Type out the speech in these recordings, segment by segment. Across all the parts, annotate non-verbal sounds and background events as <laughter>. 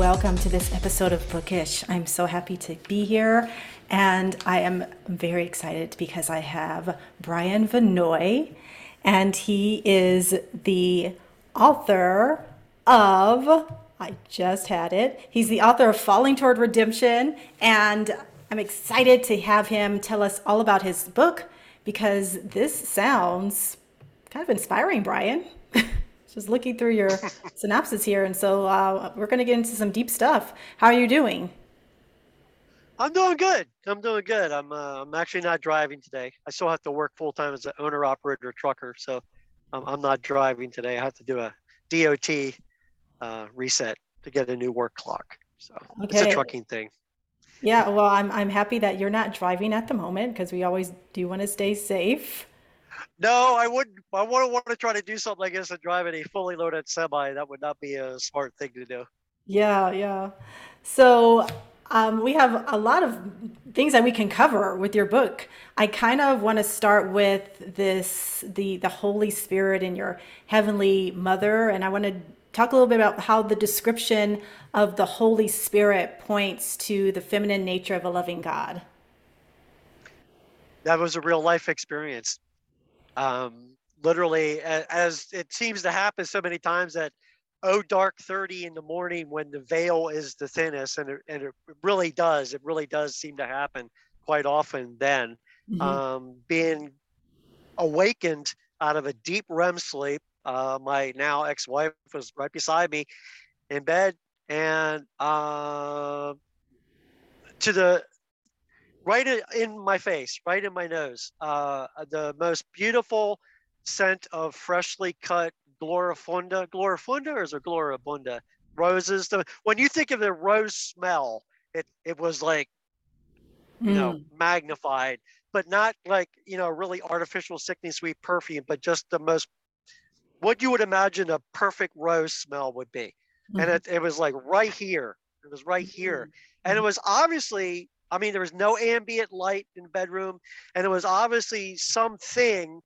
welcome to this episode of Bookish. I'm so happy to be here, and I am very excited because I have Brian Vanoy, and he is the author of, I just had it, he's the author of Falling Toward Redemption, and I'm excited to have him tell us all about his book because this sounds kind of inspiring, Brian. Just looking through your <laughs> synopsis here, and so uh, we're going to get into some deep stuff. How are you doing? I'm doing good. I'm doing good. I'm uh, I'm actually not driving today. I still have to work full time as an owner operator trucker, so um, I'm not driving today. I have to do a DOT uh, reset to get a new work clock. So okay. it's a trucking thing. Yeah, well, I'm I'm happy that you're not driving at the moment because we always do want to stay safe. No, I wouldn't. I wouldn't want to try to do something like this and drive in a fully loaded semi. That would not be a smart thing to do. Yeah, yeah. So um, we have a lot of things that we can cover with your book. I kind of want to start with this the the Holy Spirit and your heavenly Mother, and I want to talk a little bit about how the description of the Holy Spirit points to the feminine nature of a loving God. That was a real life experience um, literally as it seems to happen so many times that oh dark 30 in the morning when the veil is the thinnest and it, and it really does it really does seem to happen quite often then mm-hmm. um, being awakened out of a deep rem sleep uh, my now ex-wife was right beside me in bed and uh, to the right in my face, right in my nose. Uh, the most beautiful scent of freshly cut glorifunda. Glorifunda or is it gloribunda? Roses. The, when you think of the rose smell, it, it was like, you mm. know, hmm. magnified, but not like, you know, really artificial, sickly sweet perfume, but just the most, what you would imagine a perfect rose smell would be. Mm-hmm. And it, it was like right here. It was right here. Mm-hmm. And it was obviously I mean, there was no ambient light in the bedroom, and it was obviously something.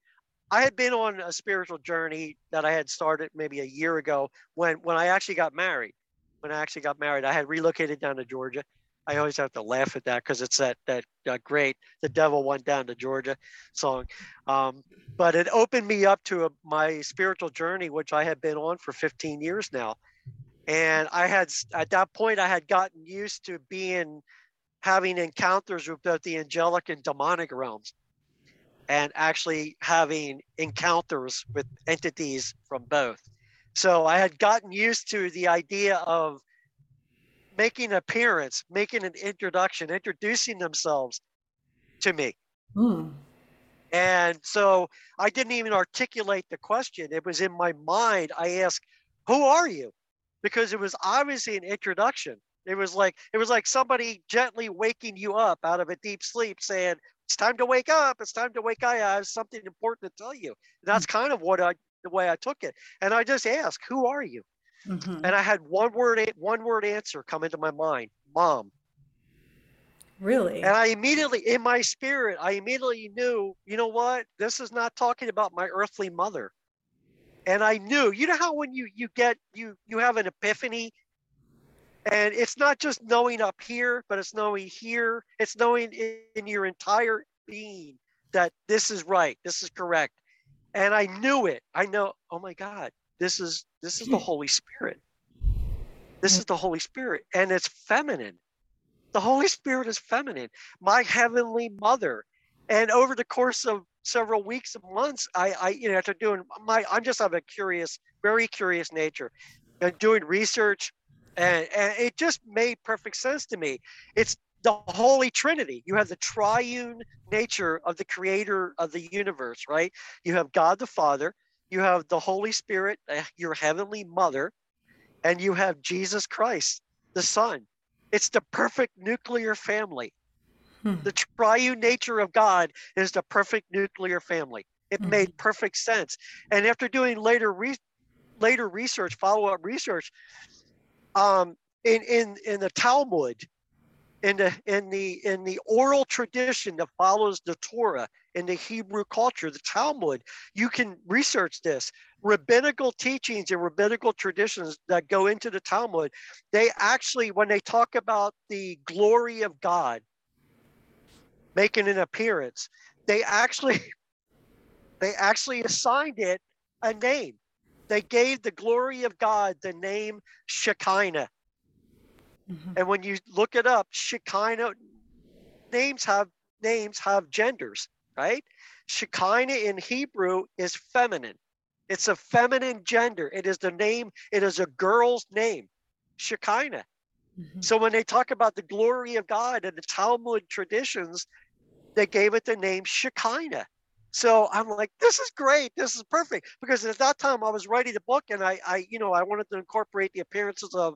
I had been on a spiritual journey that I had started maybe a year ago when when I actually got married. When I actually got married, I had relocated down to Georgia. I always have to laugh at that because it's that that uh, great "The Devil Went Down to Georgia" song. Um, but it opened me up to a, my spiritual journey, which I had been on for 15 years now. And I had at that point I had gotten used to being having encounters with both the angelic and demonic realms and actually having encounters with entities from both. So I had gotten used to the idea of making an appearance, making an introduction, introducing themselves to me. Hmm. And so I didn't even articulate the question. It was in my mind. I asked, Who are you? Because it was obviously an introduction. It was like it was like somebody gently waking you up out of a deep sleep, saying, "It's time to wake up. It's time to wake up. I have something important to tell you." And that's kind of what I the way I took it. And I just asked, "Who are you?" Mm-hmm. And I had one word one word answer come into my mind, "Mom." Really? And I immediately, in my spirit, I immediately knew, you know what? This is not talking about my earthly mother. And I knew, you know how when you you get you you have an epiphany and it's not just knowing up here, but it's knowing here. It's knowing in your entire being that this is right, this is correct. And I knew it. I know, oh my God, this is this is the <laughs> Holy Spirit. This is the Holy Spirit. And it's feminine. The Holy Spirit is feminine. My heavenly mother. And over the course of several weeks and months, I, I you know, after doing my I'm just of a curious, very curious nature. And doing research, and, and it just made perfect sense to me. It's the Holy Trinity. You have the triune nature of the creator of the universe, right? You have God the Father, you have the Holy Spirit, uh, your heavenly mother, and you have Jesus Christ, the Son. It's the perfect nuclear family. Hmm. The triune nature of God is the perfect nuclear family. It hmm. made perfect sense. And after doing later re- later research, follow-up research, um, in in in the Talmud, in the in the in the oral tradition that follows the Torah, in the Hebrew culture, the Talmud. You can research this. Rabbinical teachings and rabbinical traditions that go into the Talmud, they actually, when they talk about the glory of God making an appearance, they actually <laughs> they actually assigned it a name. They gave the glory of God the name Shekinah. Mm-hmm. And when you look it up, Shekinah names have names have genders, right? Shekinah in Hebrew is feminine. It's a feminine gender. It is the name, it is a girl's name, Shekinah. Mm-hmm. So when they talk about the glory of God in the Talmud traditions, they gave it the name Shekinah. So I'm like, this is great. This is perfect. Because at that time I was writing the book and I, I, you know, I wanted to incorporate the appearances of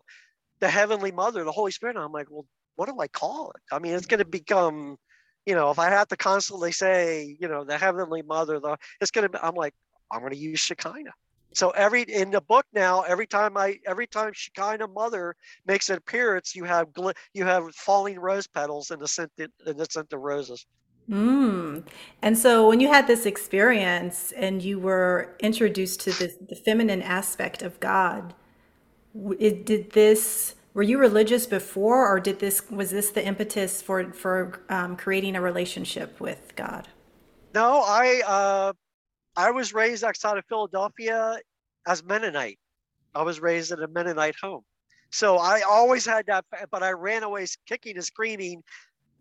the Heavenly Mother, the Holy Spirit. And I'm like, well, what do I call it? I mean, it's going to become, you know, if I have to constantly say, you know, the Heavenly Mother, the, it's going to be, I'm like, I'm going to use Shekinah. So every in the book now, every time I every time Shekinah Mother makes an appearance, you have you have falling rose petals in the scent in the scent of roses. Mm. And so when you had this experience and you were introduced to this, the feminine aspect of God, it, did this were you religious before or did this was this the impetus for for um, creating a relationship with God? No, I uh, I was raised outside of Philadelphia as Mennonite. I was raised in a Mennonite home. So I always had that, but I ran away kicking and screaming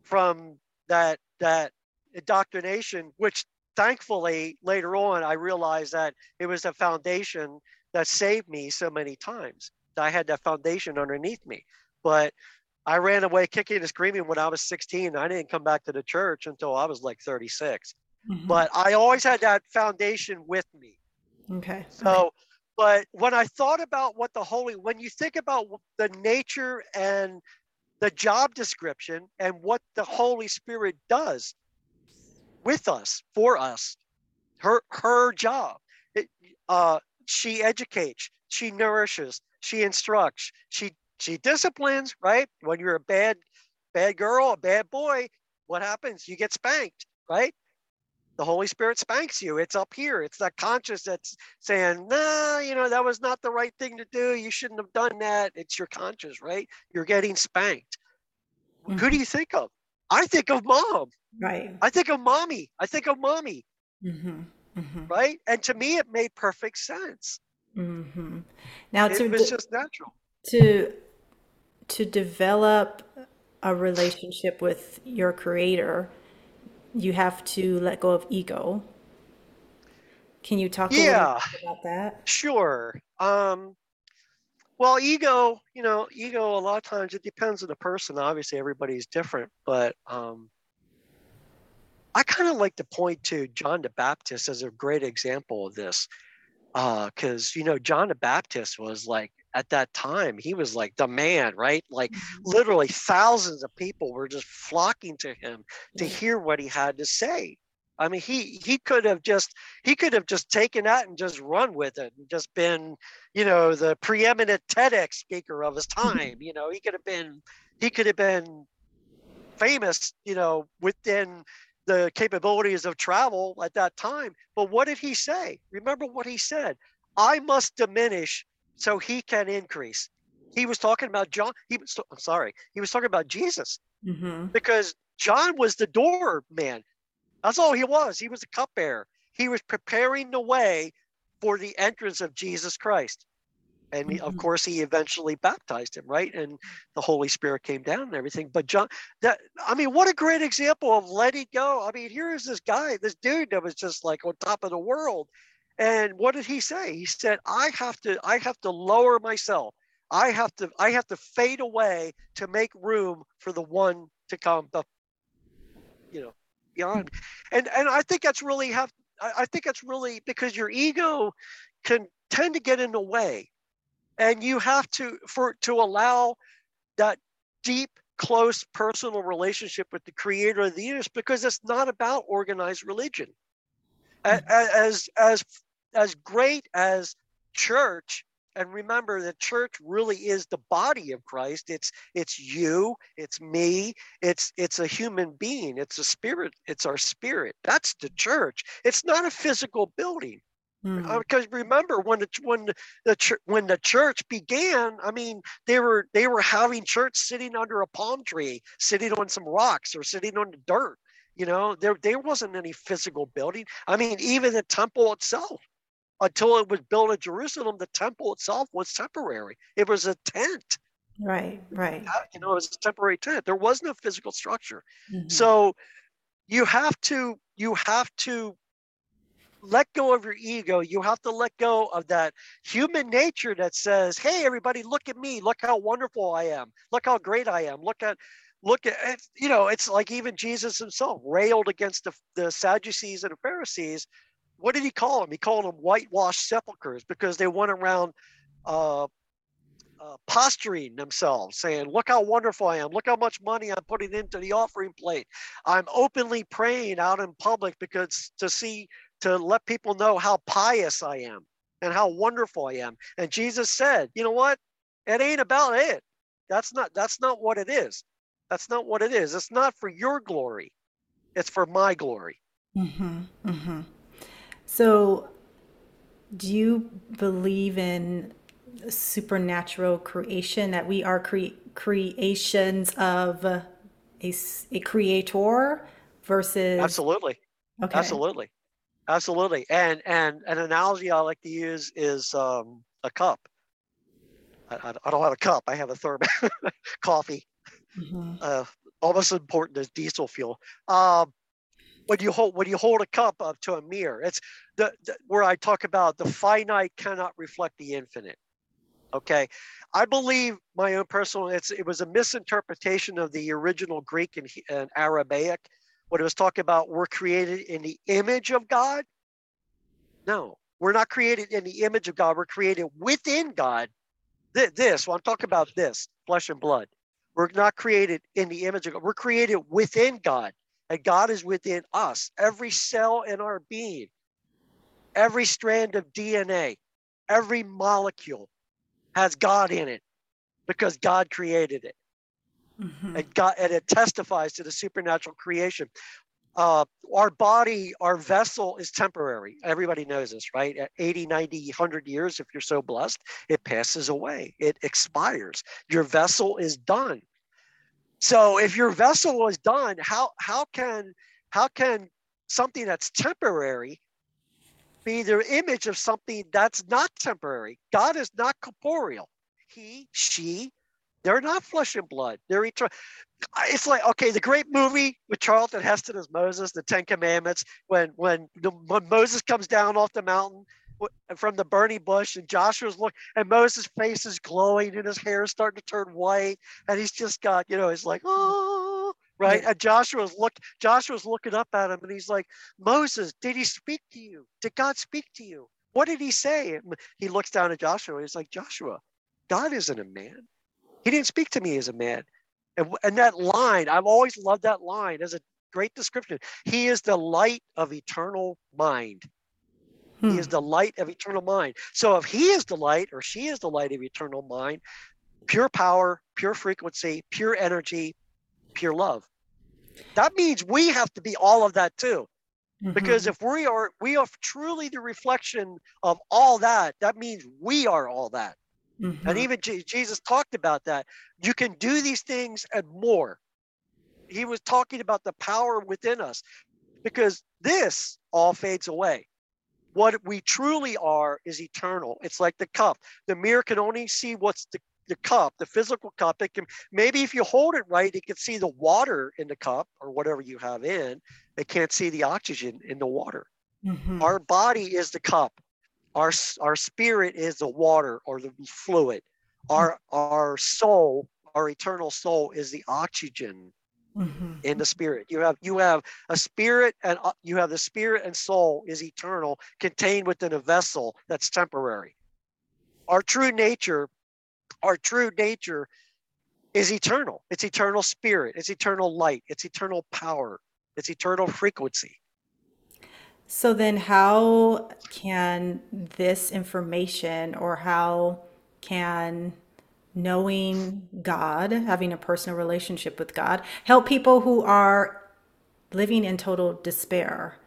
from that that indoctrination, which thankfully later on I realized that it was a foundation that saved me so many times. I had that foundation underneath me. But I ran away kicking and screaming when I was 16. I didn't come back to the church until I was like 36. Mm-hmm. But I always had that foundation with me. Okay. So, but when I thought about what the holy, when you think about the nature and the job description and what the Holy Spirit does, with us, for us. Her her job. It, uh, she educates, she nourishes, she instructs, she she disciplines. Right when you're a bad bad girl, a bad boy, what happens? You get spanked. Right. The Holy Spirit spanks you. It's up here. It's that conscious that's saying, nah, you know, that was not the right thing to do. You shouldn't have done that. It's your conscious, right? You're getting spanked. Mm-hmm. Who do you think of? I think of mom. Right. I think of mommy. I think of mommy. Mm-hmm. Mm-hmm. Right. And to me, it made perfect sense. Mm-hmm. Now, it was just natural to to develop a relationship with your creator. You have to let go of ego. Can you talk yeah, about that? Sure. Um, well, ego, you know, ego. A lot of times it depends on the person. Obviously, everybody's different, but um, I kind of like to point to John the Baptist as a great example of this. Because, uh, you know, John the Baptist was like, at that time, he was like the man, right? Like mm-hmm. literally thousands of people were just flocking to him to hear what he had to say. I mean, he he could have just he could have just taken that and just run with it and just been, you know, the preeminent TEDx speaker of his <laughs> time. You know, he could have been he could have been famous, you know, within the capabilities of travel at that time. But what did he say? Remember what he said I must diminish so he can increase. He was talking about John. He was, I'm sorry, he was talking about Jesus mm-hmm. because John was the door man. That's all he was. He was a cupbearer. He was preparing the way for the entrance of Jesus Christ. And mm-hmm. of course he eventually baptized him right? And the holy spirit came down and everything. But john that i mean what a great example of letting go. I mean here is this guy this dude that was just like on top of the world. And what did he say? He said i have to i have to lower myself. I have to i have to fade away to make room for the one to come. The you know beyond and and i think that's really have i think that's really because your ego can tend to get in the way. And you have to for to allow that deep close personal relationship with the creator of the universe because it's not about organized religion. As as as great as church and remember the church really is the body of christ. It's it's you it's me it's it's a human being. It's a spirit it's our spirit. That's the church. It's not a physical building. Mm. because remember when the when the, the when the church began i mean they were they were having church sitting under a palm tree sitting on some rocks or sitting on the dirt you know? There there wasn't any physical building. I mean even the temple itself until it was built in jerusalem the temple itself was temporary it was a tent Right, right. You know it was a temporary tent there was no physical structure Mhm. so you have to you have to let go of your ego. You have to let go of that human nature that says, "Hey, everybody, look at me. Look how wonderful I am. Look how great I am. Look at, look at." You know, it's like even Jesus himself railed against the, the Sadducees and the Pharisees. What did he call them? He called them whitewashed sepulchres because they went around uh, uh, posturing themselves, saying, "Look how wonderful I am! Look how much money I'm putting into the offering plate. I'm openly praying out in public because to see to let people know how pious I am and how wonderful I am." And Jesus said, "You know what? It ain't about it. That's not that's not what it is. That's not what it is. It's not for your glory. It's for my glory." Mm-hmm, mm-hmm. So, do you believe in supernatural creation, that we are cre creations of a creator versus, Absolutely. okay. Absolutely. Absolutely. And and an analogy I like to use is um, a cup. I, I don't have a cup. I have a thermos <laughs> coffee. hmm Uh, almost as important as diesel fuel. Um, when you hold when you hold a cup up to a mirror, it's the, the where I talk about the finite cannot reflect the infinite. Okay, I believe my own personal. It's it was a misinterpretation of the original Greek and, and. What it was talking about, we're created in the image of God. No, we're not created in the image of God. We're created within God. Th- This, well, I'm talking about this, flesh and blood. We're not created in the image of God. We're created within God, and God is within us. Every cell in our being, every strand of DNA, every molecule has God in it because God created it. hmm And God and it testifies to the supernatural creation. Uh, our body, our vessel is temporary. Everybody knows this, right? At 80, 90, 100 years, if you're so blessed, it passes away, it expires. Your vessel is done. So if your vessel is done, how how can how can something that's temporary be the image of something that's not temporary? God is not corporeal. He, she, they're not flesh and blood. They're eternal. It's like okay, the great movie with Charlton Heston as Moses, the Ten Commandments. When when when Moses comes down off the mountain from the burning bush, and Joshua's look, and Moses' face is glowing, and his hair is starting to turn white, and he's just got you know, he's like oh, right. And Joshua's look, Joshua's looking up at him, and he's like, Moses, did he speak to you? Did God speak to you? What did he say? And he looks down at Joshua. and He's like, Joshua, God isn't a man. He didn't speak to me as a man. And, and that line, I've always loved that line as a great description. He is the light of eternal mind. He Hmm. is the light of eternal mind. So if he is the light or she is the light of eternal mind, pure power, pure frequency, pure energy, pure love. That means we have to be all of that too. Because Mhm. if we are we are truly the reflection of all that, that means we are all that. And Mhm. even Je- Jesus talked about that. You can do these things and more. He was talking about the power within us because this all fades away. What we truly are is eternal. It's like the cup. The mirror can only see what's the, the cup, the physical cup. It can maybe if you hold it right, it can see the water in the cup or whatever you have in. It can't see the oxygen in the water. Mhm. Our body is the cup. Our our spirit is the water or the fluid. Our our soul, our eternal soul, is the oxygen Mhm. in the spirit. You have you have a spirit and uh, you have the spirit and soul is eternal, contained within a vessel that's temporary. Our true nature, our true nature is eternal. It's eternal spirit. It's eternal light. It's eternal power. It's eternal frequency. So then how can this information or how can knowing God, having a personal relationship with God, help people who are living in total despair?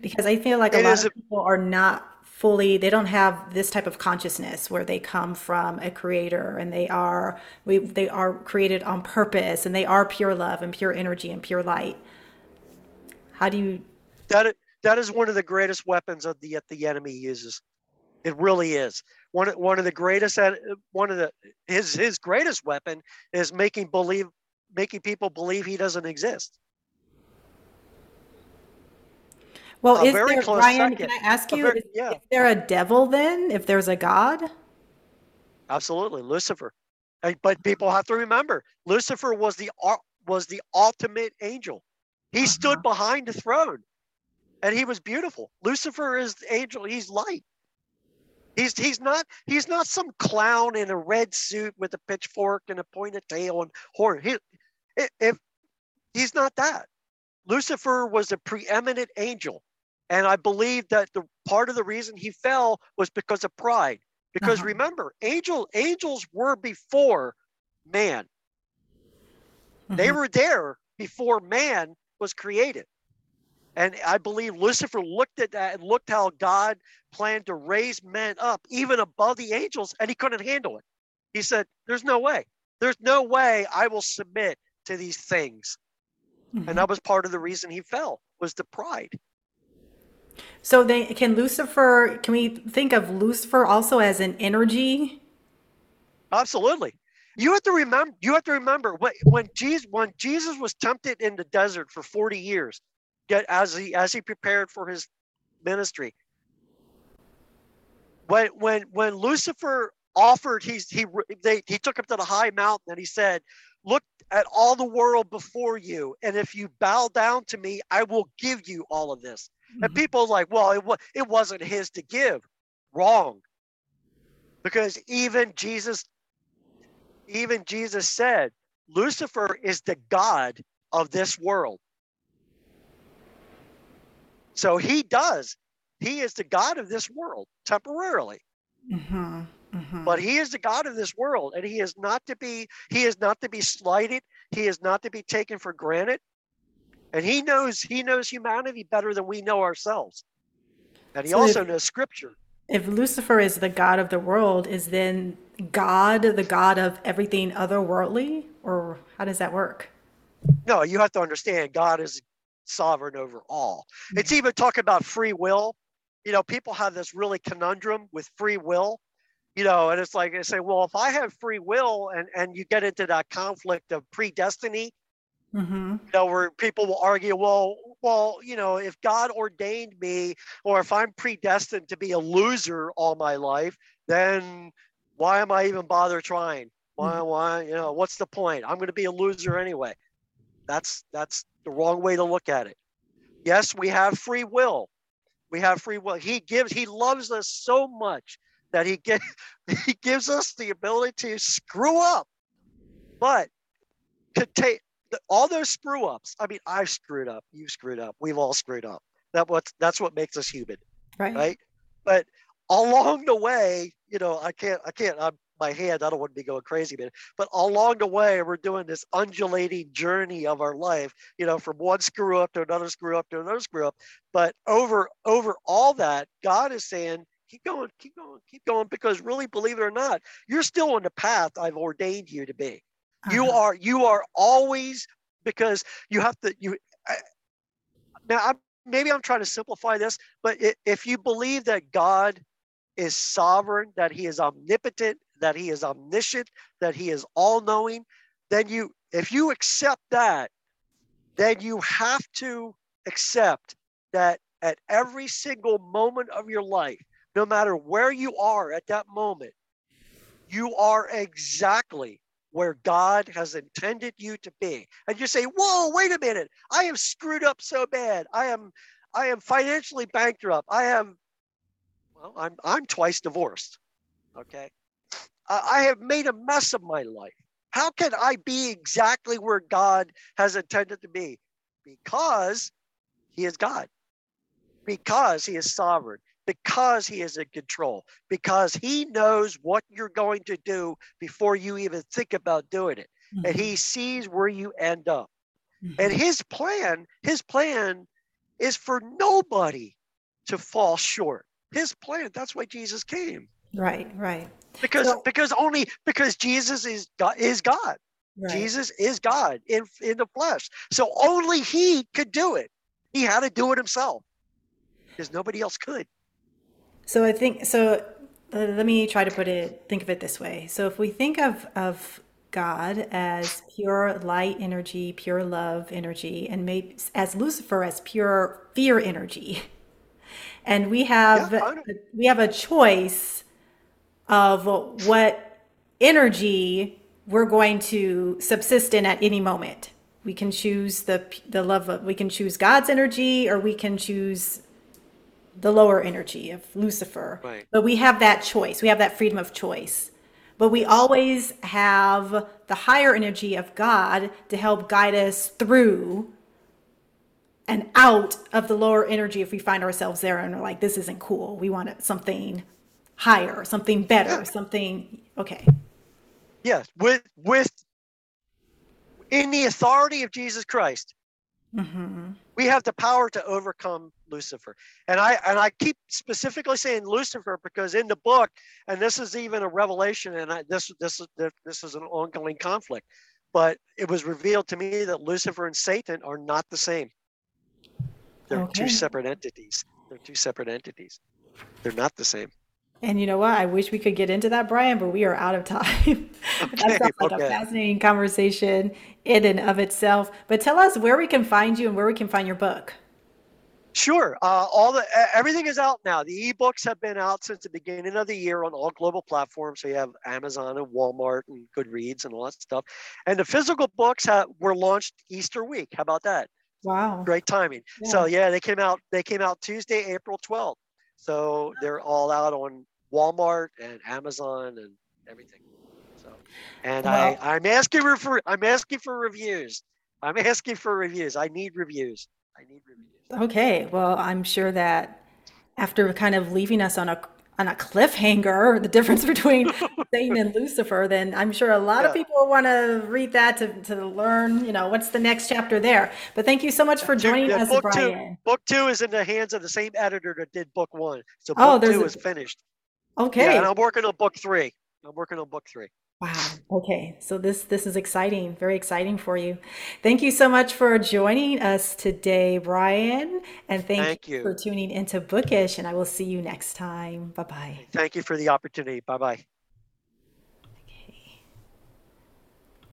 Because I feel like a It lot of people are not fully, they don't have this type of consciousness where they come from a creator and they are we they are created on purpose and they are pure love and pure energy and pure light. How do you that that is one of the greatest weapons of the the enemy uses. It really is. One of- one of the greatest at one of the his his greatest weapon is making believe making people believe he doesn't exist. Well, A is very there, close Brian, can. I ask A you, very, is, yeah, is there a devil then, if there's a God? absolutely, Lucifer. But people have to remember, Lucifer was the was the ultimate angel. He Uh-huh. stood behind the throne, and he was beautiful. Lucifer is the angel. He's light. He's he's not he's not some clown in a red suit with a pitchfork and a pointed tail and horn. He, if he's not that, Lucifer was a preeminent angel, and I believe that the part of the reason he fell was because of pride. Because Uh-huh. remember, angel angels were before man. They Mhm. were there before man was created. And I believe Lucifer looked at that and looked how God planned to raise men up even above the angels, and he couldn't handle it. He said, There's no way. There's no way I will submit to these things. Mhm. And that was part of the reason he fell, was the pride. So they can Lucifer, can we think of Lucifer also as an energy? Absolutely. You have to remember, you have to remember when, when Jesus when Jesus was tempted in the desert for 40 years, get as he as he prepared for his ministry. when when when Lucifer offered, he's he they he took him to the high mountain and he said, "Look at all the world before you, and if you bow down to me, I will give you all of this." And Mhm. people are like, "Well, it was it wasn't his to give." Wrong, because even Jesus, even Jesus said, Lucifer is the god of this world. So he does. He is the god of this world temporarily. Mhm. Mhm. but he is the god of this world and he is not to be he is not to be slighted he is not to be taken for granted and he knows he knows humanity better than we know ourselves and he So also if, knows scripture if Lucifer is the God of the world, is then God the God of everything otherworldly? Or how does that work? no you have to understand god is sovereign over all it's even talking about free will you know people have this really conundrum with free will you know and it's like they say well if i have free will and and you get into that conflict of predestiny Mm-hmm. you know, where people will argue, well, well, you know, if God ordained me, or if I'm predestined to be a loser all my life, then why am I even bother trying? Why, why, you know, what's the point? I'm going to be a loser anyway. That's that's the wrong way to look at it. Yes, we have free will. We have free will. He gives. He loves us so much that he get, <laughs> he gives us the ability to screw up, but to take all those screw ups. I mean, I've screwed up. You've screwed up. We've all screwed up. That what's that's what makes us human, Right. right? But along the way, you know, I can't, I can't. I'm my hand. I don't want to be going crazy, man. But along the way, we're doing this undulating journey of our life. You know, from one screw up to another screw up to another screw up. But over over all that, God is saying. Keep going, keep going, keep going, because really, believe it or not, you're still on the path I've ordained you to be you Uh-huh. are you are always because you have to you I, now I'm, maybe i'm trying to simplify this but if you believe that god is sovereign that he is omnipotent that he is omniscient that he is all-knowing then you if you accept that then you have to accept that at every single moment of your life no matter where you are at that moment you are exactly where God has intended you to be. And you say, "Whoa, wait a minute. I have screwed up so bad. I am I am financially bankrupt. I am well, I'm I'm twice divorced. Okay? I, I have made a mess of my life. How can I be exactly where God has intended to be? Because he is God. Because he is sovereign. because he is in control, because he knows what you're going to do before you even think about doing it. Mm-hmm. And he sees where you end up. Mm-hmm. And his plan, his plan is for nobody to fall short. His plan, that's why Jesus came. Right, right. Because so, because only because Jesus is God is God. Right. Jesus is God in in the flesh. So only he could do it. He had to do it himself. Because nobody else could. So I think so uh, let me try to put it think of it this way. So if we think of of God as pure light energy, pure love energy, and maybe as Lucifer as pure fear energy. <laughs> And we have yeah, we have a choice of what energy we're going to subsist in at any moment. We can choose the the love of we can choose God's energy or we can choose the lower energy of Lucifer. Right. But we have that choice. We have that freedom of choice. But we always have the higher energy of God to help guide us through and out of the lower energy if we find ourselves there and we're like, this isn't cool. We want something higher, something better, yeah. something okay. Yes, with with in the authority of Jesus Christ, mm-hmm. we have the power to overcome Lucifer. And I and I keep specifically saying Lucifer because in the book, and this is even a revelation, and I, this this this is an ongoing conflict. But it was revealed to me that Lucifer and Satan are not the same. They're okay. two separate entities. They're two separate entities. They're not the same. And you know what? I wish we could get into that, Brian, but we are out of time. <laughs> Okay, that sounds like okay. a fascinating conversation in and of itself. But tell us where we can find you and where we can find your book. Sure. Uh, all the everything is out now. The ebooks have been out since the beginning of the year on all global platforms. So you have Amazon and Walmart and Goodreads and all that stuff. And the physical books have, were launched Easter week. How about that? Wow. Great timing. Yeah. So yeah, they came out. They came out Tuesday, April twelfth. So they're all out on Walmart and Amazon and everything. So, and well, I I'm asking for I'm asking for reviews. I'm asking for reviews. I need reviews. I need reviews. Okay, well, I'm sure that after kind of leaving us on a on a cliffhanger, the difference <laughs> between <laughs> Satan and Lucifer, then I'm sure a lot yeah. of people want to read that to, to learn, you know, what's the next chapter there. But thank you so much for joining yeah, us, book Brian. Two, book two is in the hands of the same editor that did book one. So oh, book oh, two a... is finished. Okay. Yeah, and I'm working on book three. I'm working on book three. Wow. Okay. So this this is exciting, very exciting for you. Thank you so much for joining us today, Brian, and thank, thank you, you for tuning into Bookish. And I will see you next time. Bye bye. Thank you for the opportunity. Bye bye.